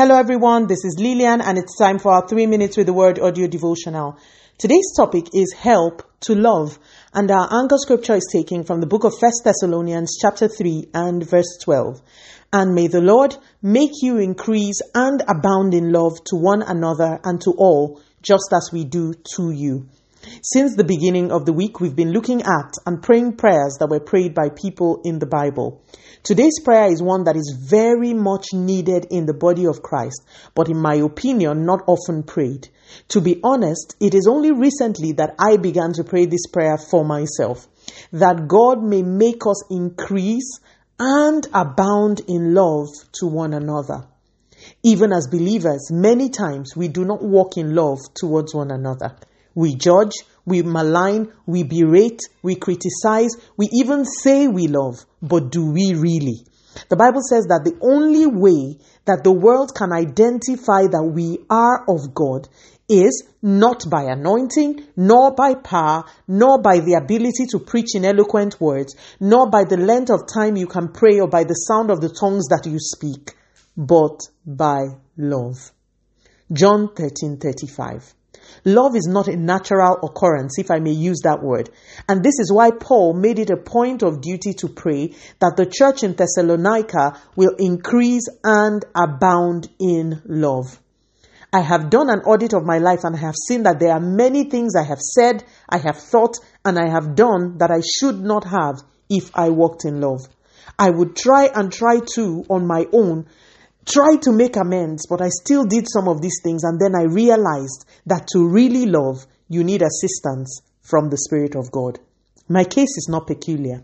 Hello everyone, this is Lillian and it's time for our 3 minutes with the word audio devotional. Today's topic is help to love and our anchor scripture is taken from the book of 1 Thessalonians chapter 3 and verse 12. And may the Lord make you increase and abound in love to one another and to all, just as we do to you. Since the beginning of the week, we've been looking at and praying prayers that were prayed by people in the Bible. Today's prayer is one that is very much needed in the body of Christ, but in my opinion, not often prayed. To be honest, it is only recently that I began to pray this prayer for myself. That God may make us increase and abound in love to one another. Even as believers, many times we do not walk in love towards one another. We judge, we malign, we berate, we criticize, we even say we love, but do we really? The Bible says that the only way that the world can identify that we are of God is not by anointing, nor by power, nor by the ability to preach in eloquent words, nor by the length of time you can pray or by the sound of the tongues that you speak, but by love. John 13 35. Love is not a natural occurrence, if I may use that word. And this is why Paul made it a point of duty to pray that the church in Thessalonica will increase and abound in love. I have done an audit of my life and I have seen that there are many things I have said, I have thought, and I have done that I should not have if I walked in love. I would try and try to on my own Try to make amends, but I still did some of these things. And then I realized that to really love, you need assistance from the Spirit of God. My case is not peculiar.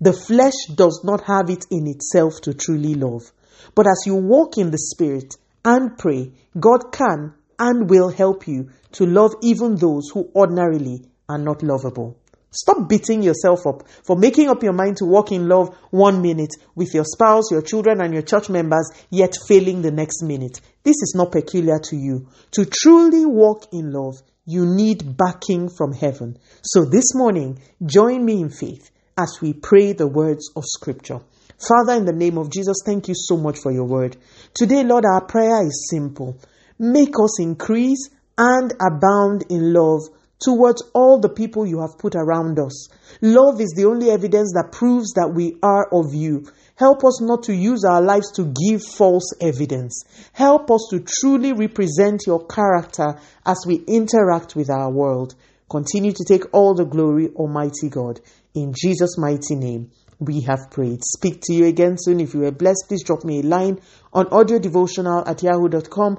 The flesh does not have it in itself to truly love. But as you walk in the Spirit and pray, God can and will help you to love even those who ordinarily are not lovable. Stop beating yourself up for making up your mind to walk in love one minute with your spouse, your children, and your church members, yet failing the next minute. This is not peculiar to you. To truly walk in love, you need backing from heaven. So this morning, join me in faith as we pray the words of Scripture. Father, in the name of Jesus, thank you so much for your word. Today, Lord, our prayer is simple. Make us increase and abound in love towards all the people you have put around us. Love is the only evidence that proves that we are of you. Help us not to use our lives to give false evidence. Help us to truly represent your character as we interact with our world. Continue to take all the glory, Almighty God. In Jesus' mighty name, we have prayed. Speak to you again soon. If you were blessed, please drop me a line on audiodevotional at yahoo.com